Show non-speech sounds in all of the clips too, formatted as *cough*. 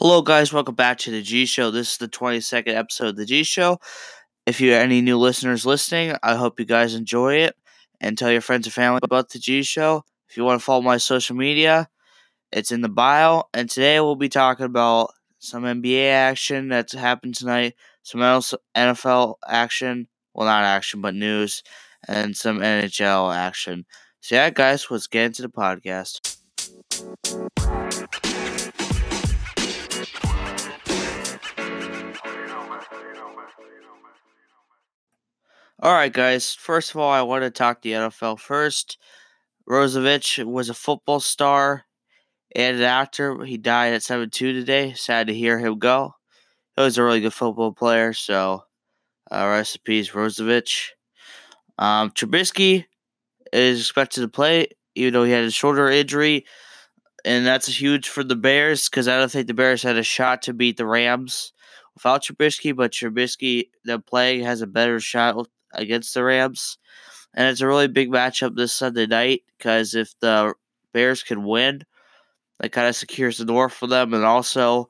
Hello, guys. Welcome back to the G Show. This is the 22nd episode of the G Show. If you are any new listeners listening, I hope you guys enjoy it and tell your friends and family about the G Show. If you want to follow my social media, it's in the bio. And today we'll be talking about some NBA action that's happened tonight, some else NFL action, well, not action, but news, and some NHL action. So, yeah, guys, let's get into the podcast. All right, guys. First of all, I want to talk the NFL first. Rossovich was a football star and an actor. He died at 72 today. Sad to hear him go. He was a really good football player, so uh, peace, Rossovich. Um, Trubisky is expected to play, even though he had a shoulder injury, and that's huge for the Bears because I don't think the Bears had a shot to beat the Rams without Trubisky, but Trubisky, the play, has a better shot against the Rams. And it's a really big matchup this Sunday night because if the Bears can win, that kind of secures the door for them. And also,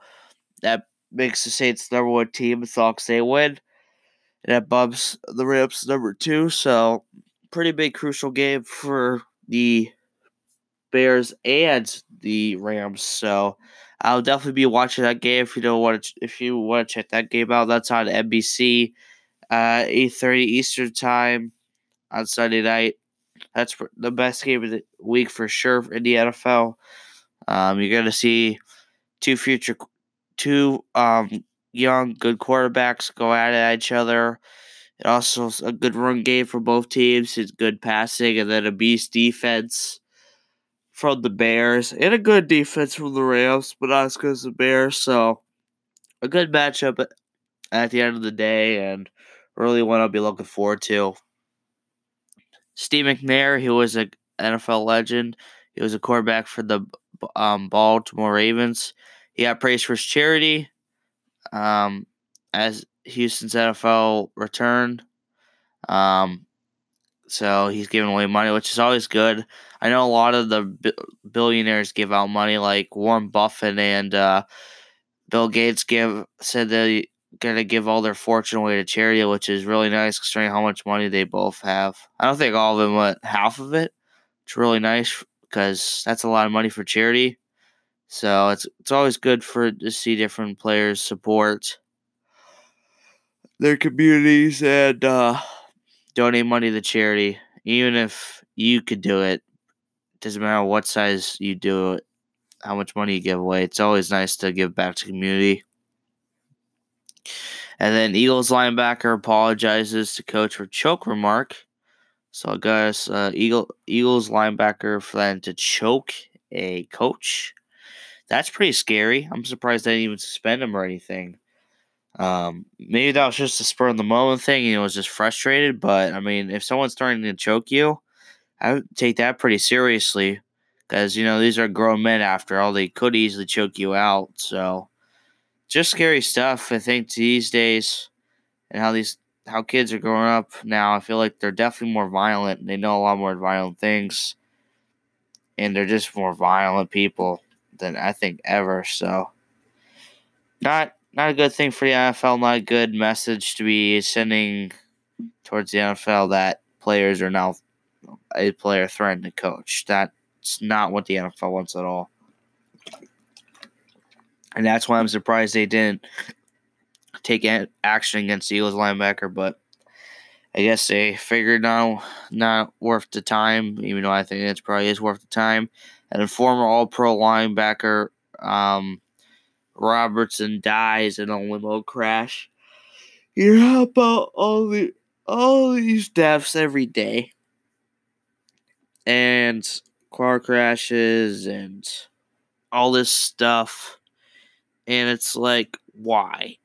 that makes the Saints number one team as long as they win. And that bumps the Rams number two. So, pretty big, crucial game for the Bears and the Rams. So, I'll definitely be watching that game if you don't want to. If you want to check that game out, that's on NBC uh, 8.30 Eastern Time on Sunday night. That's the best game of the week for sure in the NFL. Um, you're going to see two future, two um, young, good quarterbacks go at each other. It also a good run game for both teams. It's good passing, and then a beast defense from the Bears, and a good defense from the Rams, but not as good as the Bears. So, a good matchup at the end of the day, and really one I'll be looking forward to. Steve McNair, he was an NFL legend. He was a quarterback for the um, Baltimore Ravens. He got praised for his charity um, as Houston's NFL returned. Um, so he's giving away money, which is always good. I know a lot of the billionaires give out money, like Warren Buffett and uh, Bill Gates give said that gonna give all their fortune away to charity, which is really nice considering how much money they both have. I don't think all of them went half of it. It's really nice because that's a lot of money for charity. So it's it's always good for to see different players support their communities and uh, donate money to charity. Even if you could do it, doesn't matter what size you do it, how much money you give away. It's always nice to give back to community. And then Eagles linebacker apologizes to coach for choke remark. So I guess uh, Eagle Eagles linebacker plan to choke a coach. That's pretty scary. I'm surprised they didn't even suspend him or anything. Um, maybe that was just a spur of the moment thing. and He was just frustrated. But I mean, if someone's starting to choke you, I would take that pretty seriously because you know these are grown men. After all, they could easily choke you out. So just scary stuff. I think these days, and how these how kids are growing up now, I feel like they're definitely more violent. They know a lot more violent things, and they're just more violent people than I think ever. So, not not a good thing for the NFL. Not a good message to be sending towards the NFL that players are now a player threatening the coach. That's not what the NFL wants at all and that's why I'm surprised they didn't take action against the Eagles linebacker. But I guess they figured now not worth the time, even though I think it probably is worth the time. And a former All Pro linebacker um, Robertson dies in a limo crash. You hear about all the all these deaths every day, and car crashes and all this stuff and it's like, why?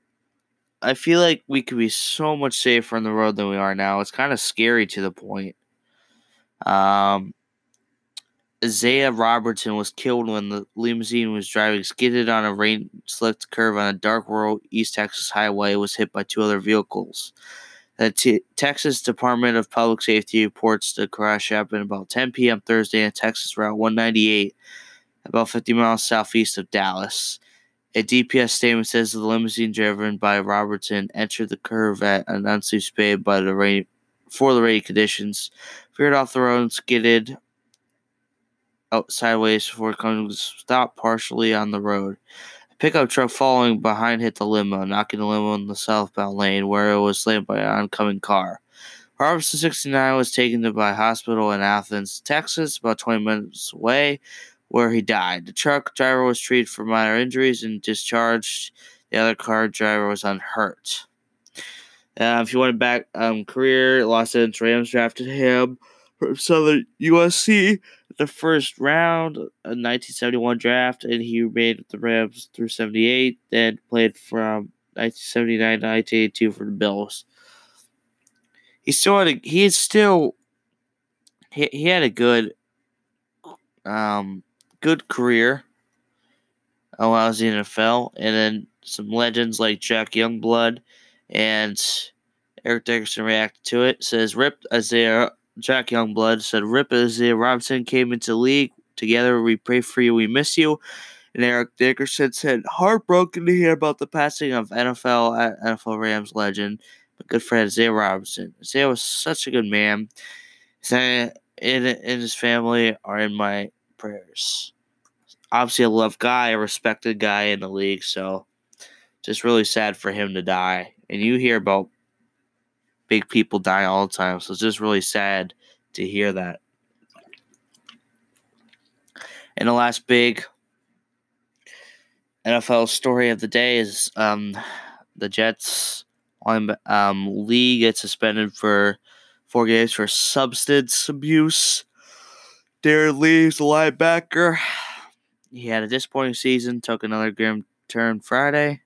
I feel like we could be so much safer on the road than we are now. It's kind of scary to the point. Um, Isaiah Robertson was killed when the limousine was driving skidded on a rain slicked curve on a dark rural East Texas highway. was hit by two other vehicles. The T- Texas Department of Public Safety reports the crash happened about 10 p.m. Thursday on Texas Route 198, about 50 miles southeast of Dallas A DPS statement says the limousine driven by Robertson entered the curve at an unsafe speed by the rain for the rainy conditions, veered off the road and skidded out sideways before coming to stop partially on the road. A pickup truck following behind hit the limo, knocking the limo in the southbound lane where it was slammed by an oncoming car. Robertson 69 was taken to by hospital in Athens, Texas, about 20 minutes away, where he died. The truck driver was treated for minor injuries and discharged. The other car driver was unhurt. Uh, if you want to back um, career, Los Angeles Rams drafted him from Southern USC the first round, a 1971 draft, and he remained with the Rams through 78. Then played from 1979 to 1982 for the Bills. He still had a, he is still he, he had a good um good career in the NFL, and then some legends like Jack Youngblood and Eric Dickerson reacted to it. Says Rip Isaiah Jack Youngblood said Rip Isaiah Robinson came into league together. We pray for you. We miss you. And Eric Dickerson said heartbroken to hear about the passing of NFL uh, NFL Rams legend, but good friend Isaiah Robinson. Isaiah was such a good man. Isaiah and his family are in my prayers. Obviously, a loved guy, a respected guy in the league. So, just really sad for him to die. And you hear about big people die all the time. So it's just really sad to hear that. And the last big NFL story of the day is um, the Jets on um, league gets suspended for four games for substance abuse. Darron Lee's the linebacker. He had a disappointing season, took another grim turn Friday.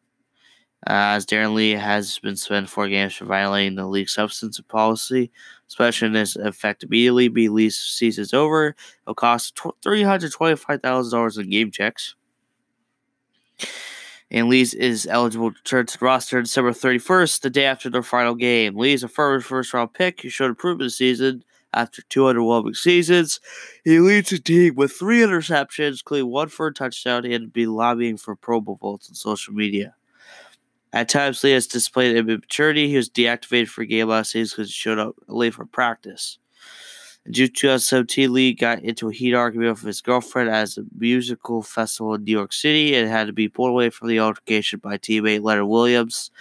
Uh, as Darron Lee has been suspended four games for violating the league substance policy. Suspension is effect immediately. Be Lee's season over. It'll cost three hundred twenty-five thousand dollars in game checks. And Lee's is eligible to return to the roster December 31st, the day after their final game. Lee's a first round pick who showed improvement this season after two seasons. He leads the team with three interceptions, including one for a touchdown. To be lobbying for Pro Bowl votes on social media. At times, Lee has displayed immaturity. He was deactivated for a game last season because he showed up late for practice. In June 2017, Lee got into a heat argument with his girlfriend at a musical festival in New York City and had to be pulled away from the altercation by teammate Leonard Williams.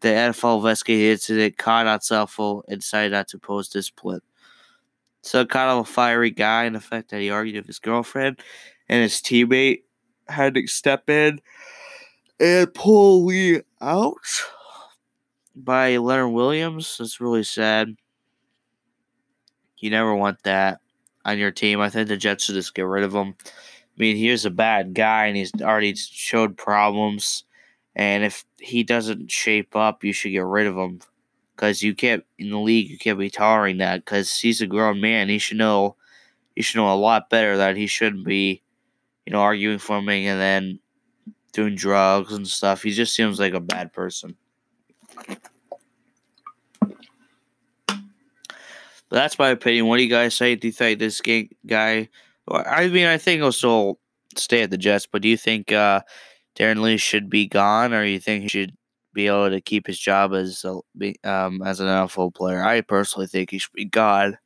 The NFL investigated the incident, caught on cell phone, and decided not to post discipline. So, kind of a fiery guy in the fact that he argued with his girlfriend, and his teammate had to step in and pull Lee out by Leonard Williams. It's really sad. You never want that on your team. I think the Jets should just get rid of him. I mean, he's a bad guy and he's already showed problems. And if he doesn't shape up, you should get rid of him. Because you can't, in the league, you can't be tolerating that. Because he's a grown man. He should know, he should know a lot better that he shouldn't be, you know, arguing for me and then doing drugs and stuff. He just seems like a bad person. But that's my opinion. What do you guys say? Do you think this guy? I mean, I think he'll still stay at the Jets, but do you think uh, Darron Lee should be gone, or you think he should be able to keep his job as a, um, as an NFL player? I personally think he should be gone.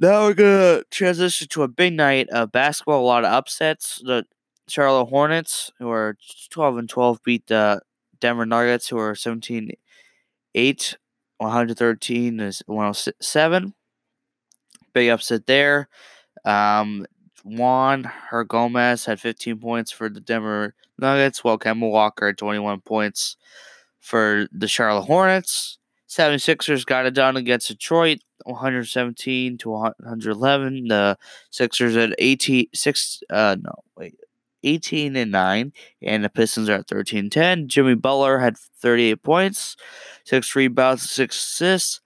Now we're gonna transition to a big night of basketball. A lot of upsets. The Charlotte Hornets, who are 12 and 12, beat the Denver Nuggets, who are 17 8, 113 is 107. Big upset there. Um, Juan gomez had 15 points for the Denver Nuggets, while Kemba Walker had 21 points for the Charlotte Hornets. 76ers got it done against Detroit, 117 to 111. The Sixers at 18, six, uh, no, wait, 18 and 9, and the Pistons are at 13 10. Jimmy Butler had 38 points, 6 rebounds, 6 assists.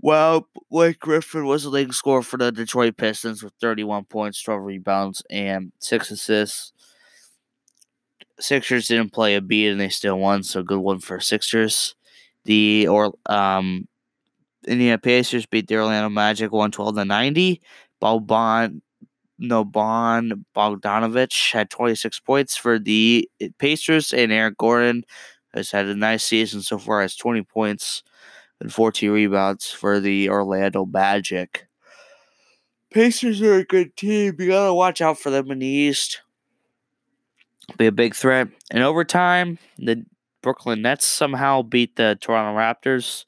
While Blake Griffin was the leading scorer for the Detroit Pistons with 31 points, 12 rebounds, and 6 assists. Sixers didn't play a beat and they still won, so good one for Sixers. The or um Indiana Pacers beat the Orlando Magic 112 to 90. Boban Noban Bogdanovic had 26 points for the Pacers, and Aaron Gordon has had a nice season so far, has 20 points and 14 rebounds for the Orlando Magic. Pacers are a good team. You gotta watch out for them in the East. Be a big threat. In overtime, the Brooklyn Nets somehow beat the Toronto Raptors,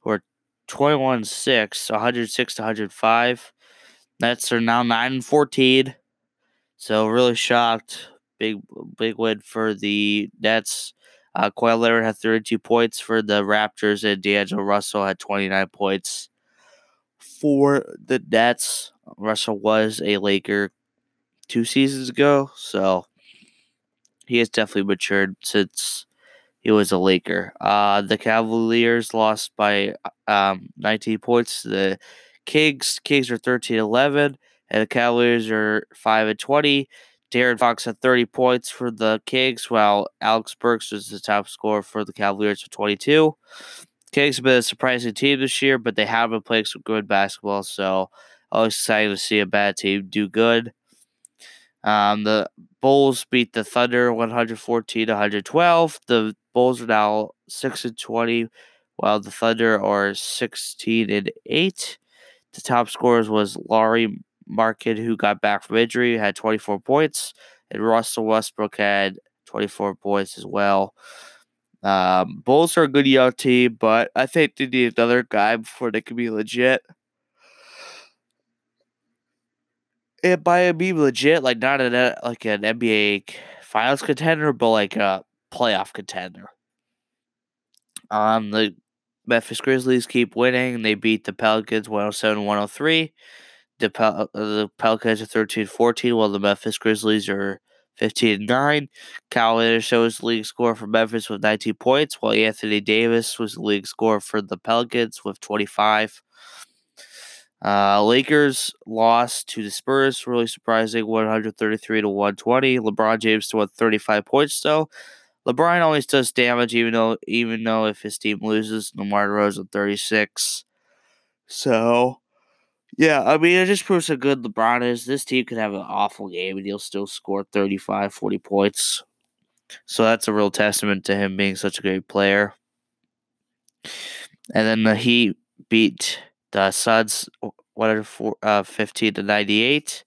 who are 21 6, 106 to 105. Nets are now 9 and 14. So, really shocked. Big, big win for the Nets. Uh, Kawhi Leonard had 32 points for the Raptors, and D'Angelo Russell had 29 points for the Nets. Russell was a Laker two seasons ago, so he has definitely matured since he was a Laker. Uh, the Cavaliers lost by um, 19 points. The Kings Kings are 13 11, and the Cavaliers are 5 and 20. De'Aaron Fox had 30 points for the Kings, while Alex Burks was the top scorer for the Cavaliers with 22. Kings have been a surprising team this year, but they have been playing some good basketball, so I always excited to see a bad team do good. Um, the Bulls beat the Thunder 114 112. The Bulls are now 6 and 20, while the Thunder are 16 and 8. The top scorers was Lauri Markkanen, who got back from injury, had 24 points, and Russell Westbrook had 24 points as well. Um, Bulls are a good young team, but I think they need another guy before they can be legit. And by being legit, like not an like an NBA Finals contender, but like a playoff contender. Um, the Memphis Grizzlies keep winning. They beat the Pelicans 107 103. The, Pel- the Pelicans are 13 14, while the Memphis Grizzlies are 15 9. Kyle Anderson was the league scorer for Memphis with 19 points, while Anthony Davis was the league scorer for the Pelicans with 25. Uh, Lakers lost to the Spurs, really surprising, 133 to 120. LeBron James had 35 points though. LeBron always does damage, even though even though if his team loses, Lamar Rose DeRozan 36. So yeah, I mean, it just proves how good LeBron is. This team could have an awful game and he'll still score 35, 40 points. So that's a real testament to him being such a great player. And then the Heat beat the Suns, what are uh, 15 to 98.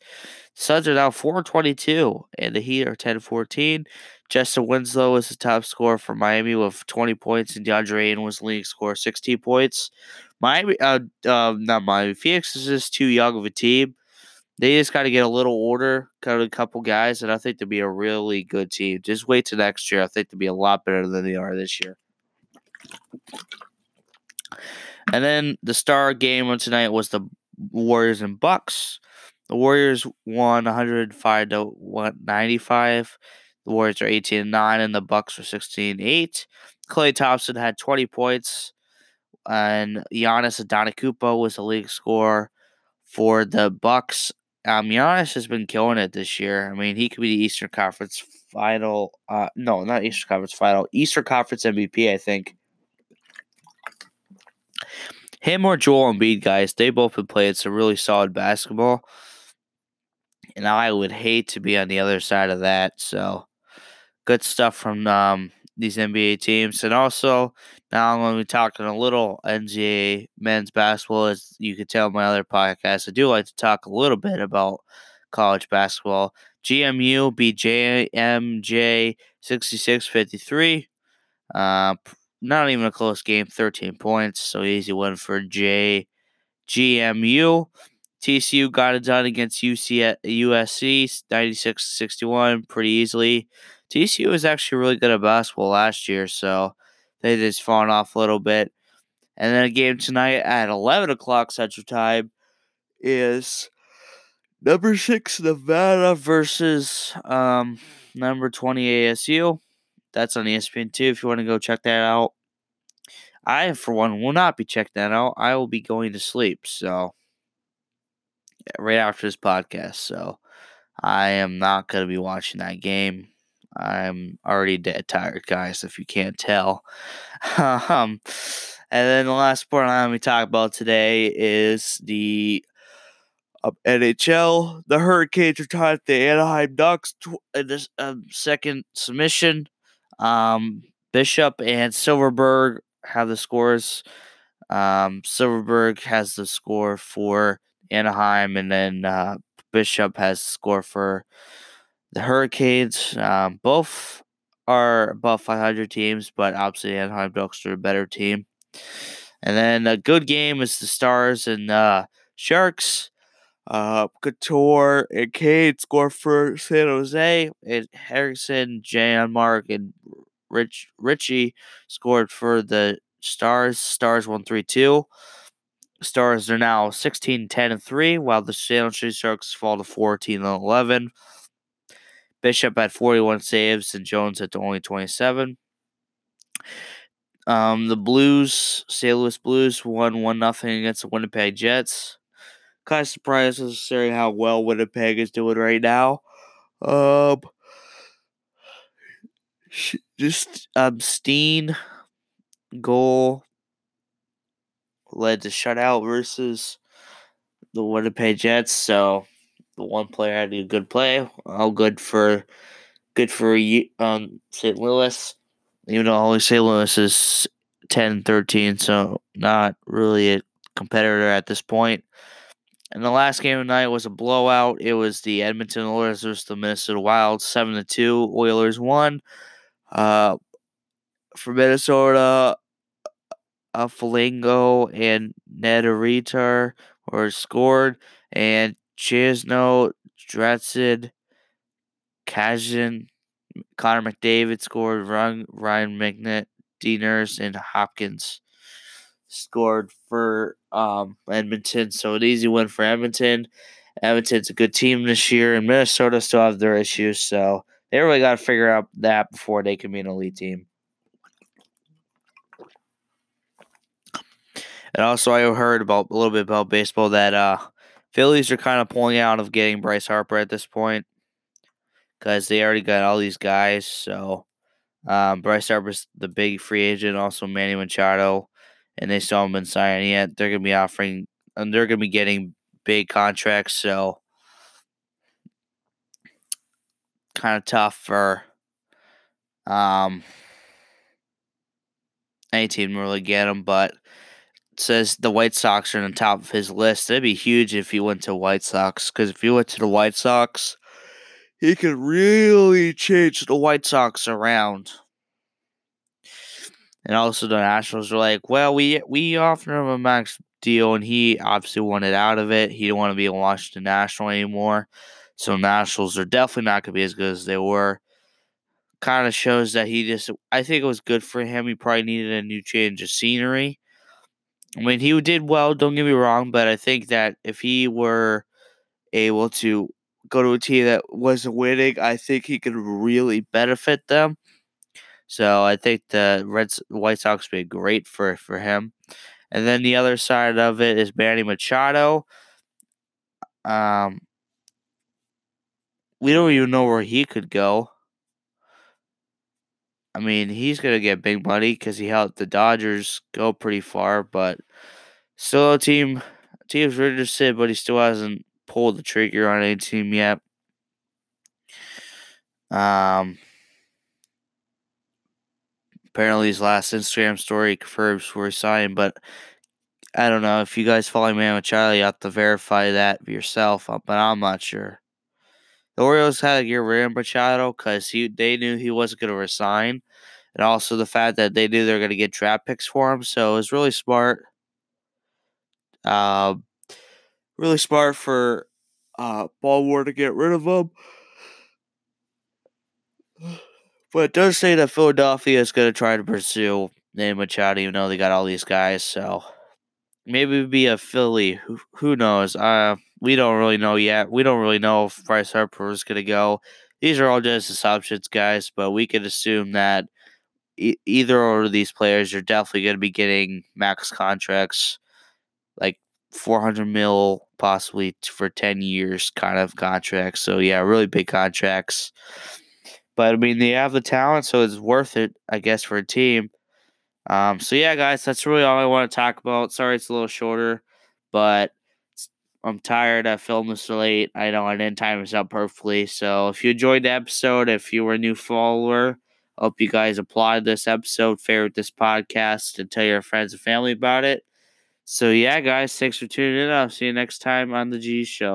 Suns are now 422, and the Heat are 10 14. Justin Winslow is the top scorer for Miami with 20 points, and DeAndre Ayton was leading scorer 16 points. Miami, uh, uh, not Miami. Phoenix is just too young of a team. They just got to get a little order, cut a couple guys, and I think they'll be a really good team. Just wait till next year. I think they'll be a lot better than they are this year. And then the star game of tonight was the Warriors and Bucks. The Warriors won 105 to 195. The Warriors are 18 and 9, and the Bucks are 16 8. Klay Thompson had 20 points and Giannis Antetokounmpo was the league scorer for the Bucks. Um, Giannis has been killing it this year. I mean, he could be the Eastern Conference final. Uh, no, not Eastern Conference final. Eastern Conference MVP, I think. Him or Joel Embiid, guys, they both have played some really solid basketball, and I would hate to be on the other side of that. So, good stuff from um, these NBA teams. And also, now I'm going to be talking a little NCAA men's basketball. As you can tell my other podcast, I do like to talk a little bit about college basketball. GMU beat JMJ 66 53. Uh, not even a close game, 13 points. So easy win for J GMU. TCU got it done against UC USC 96 61 pretty easily. TCU was actually really good at basketball last year, so they just fallen off a little bit. And then a game tonight at 11 o'clock Central Time is number six Nevada versus um, number 20 ASU. That's on ESPN too if you want to go check that out. I, for one, will not be checking that out. I will be going to sleep. So, right after this podcast. So, I am not going to be watching that game. I'm already dead tired, guys, if you can't tell. *laughs* um, and then the last sport I'm going to talk about today is the Um, NHL, the Hurricanes are tied the Anaheim Ducks tw- this um, second submission. Um, Bishop and Silfverberg have the scores. Um, Silfverberg has the score for Anaheim, and then uh, Bishop has the score for the Hurricanes. Um, both are above 500 teams, but obviously Anaheim Ducks are a better team. And then a good game is the Stars and uh, Sharks. Uh, Couture and Cade score for San Jose, and Harrison, Janmark, and Rich Ritchie scored for the Stars. Stars won 3 2. Stars are now 16 10 and 3, while the San Jose Sharks fall to 14 and 11. Bishop had 41 saves, and Jones had only 27. Um, the Blues, St. Louis Blues, won 1 0 against the Winnipeg Jets. Kind of surprised necessarily how well Winnipeg is doing right now. Um, just um, Steen goal led to shutout versus the Winnipeg Jets. So the one player had a good play. All good for good for um St. Louis. Even though only St. Louis is 10 13, so not really a competitor at this point. And the last game of the night was a blowout. It was the Edmonton Oilers versus the Minnesota Wild, seven to two. Oilers won. Uh, for Minnesota, uh, Foligno and Niederreiter were scored, and Chesno, Dratsid, Kazan, Connor McDavid scored. Ryan, Ryan McNitt, D Nurse, and Hopkins scored for um, Edmonton. So an easy win for Edmonton. Edmonton's a good team this year, and Minnesota still have their issues. So they really got to figure out that before they can be an elite team. And also, I heard about a little bit about baseball that uh, Phillies are kind of pulling out of getting Bryce Harper at this point because they already got all these guys. So um, Bryce Harper's the big free agent, also Manny Machado, and they still haven't been signing yet. They're gonna be offering, and they're gonna be getting big contracts. So kind of tough for um, any team to really get him, but says the White Sox are on the top of his list. That'd be huge if he went to White Sox. Because if he went to the White Sox, he could really change the White Sox around. And also the Nationals are like, well, we we offered him a max deal, and he obviously wanted out of it. He didn't want to be a Washington National anymore. So Nationals are definitely not going to be as good as they were. Kind of shows that he just, I think it was good for him. He probably needed a new change of scenery I mean, he did well, don't get me wrong, but I think that if he were able to go to a team that wasn't winning, I think he could really benefit them. So I think the Reds, White Sox would be great for for him. And then the other side of it is Manny Machado. Um, we don't even know where he could go. I mean, he's gonna get big money because he helped the Dodgers go pretty far, but still a team team's interested, but he still hasn't pulled the trigger on any team yet. Um, apparently his last Instagram story confirms where he signed, but I don't know if you guys follow me with Charlie. You have to verify that yourself, but I'm not sure. The Orioles had to get rid of Machado because he they knew he wasn't going to resign, and also the fact that they knew they were going to get draft picks for him. So it was really smart. Uh, really smart for uh, Baltimore to get rid of him. *sighs* But it does say that Philadelphia is going to try to pursue Name Machado, even though they got all these guys. So maybe be a Philly. Who, who knows? Uh, we don't really know yet. We don't really know if Bryce Harper is going to go. These are all just assumptions, guys, but we could assume that e- either of these players are definitely going to be getting max contracts, like 400 mil, possibly for 10 years kind of contracts. So, yeah, really big contracts. But, I mean, they have the talent, so it's worth it, I guess, for a team. Um, so, yeah, guys, that's really all I want to talk about. Sorry it's a little shorter, but I'm tired. I filmed this late. I know I didn't time this out perfectly. So if you enjoyed the episode, if you were a new follower, hope you guys applaud this episode, favorite this podcast, and tell your friends and family about it. So yeah, guys, thanks for tuning in. I'll see you next time on the G Show.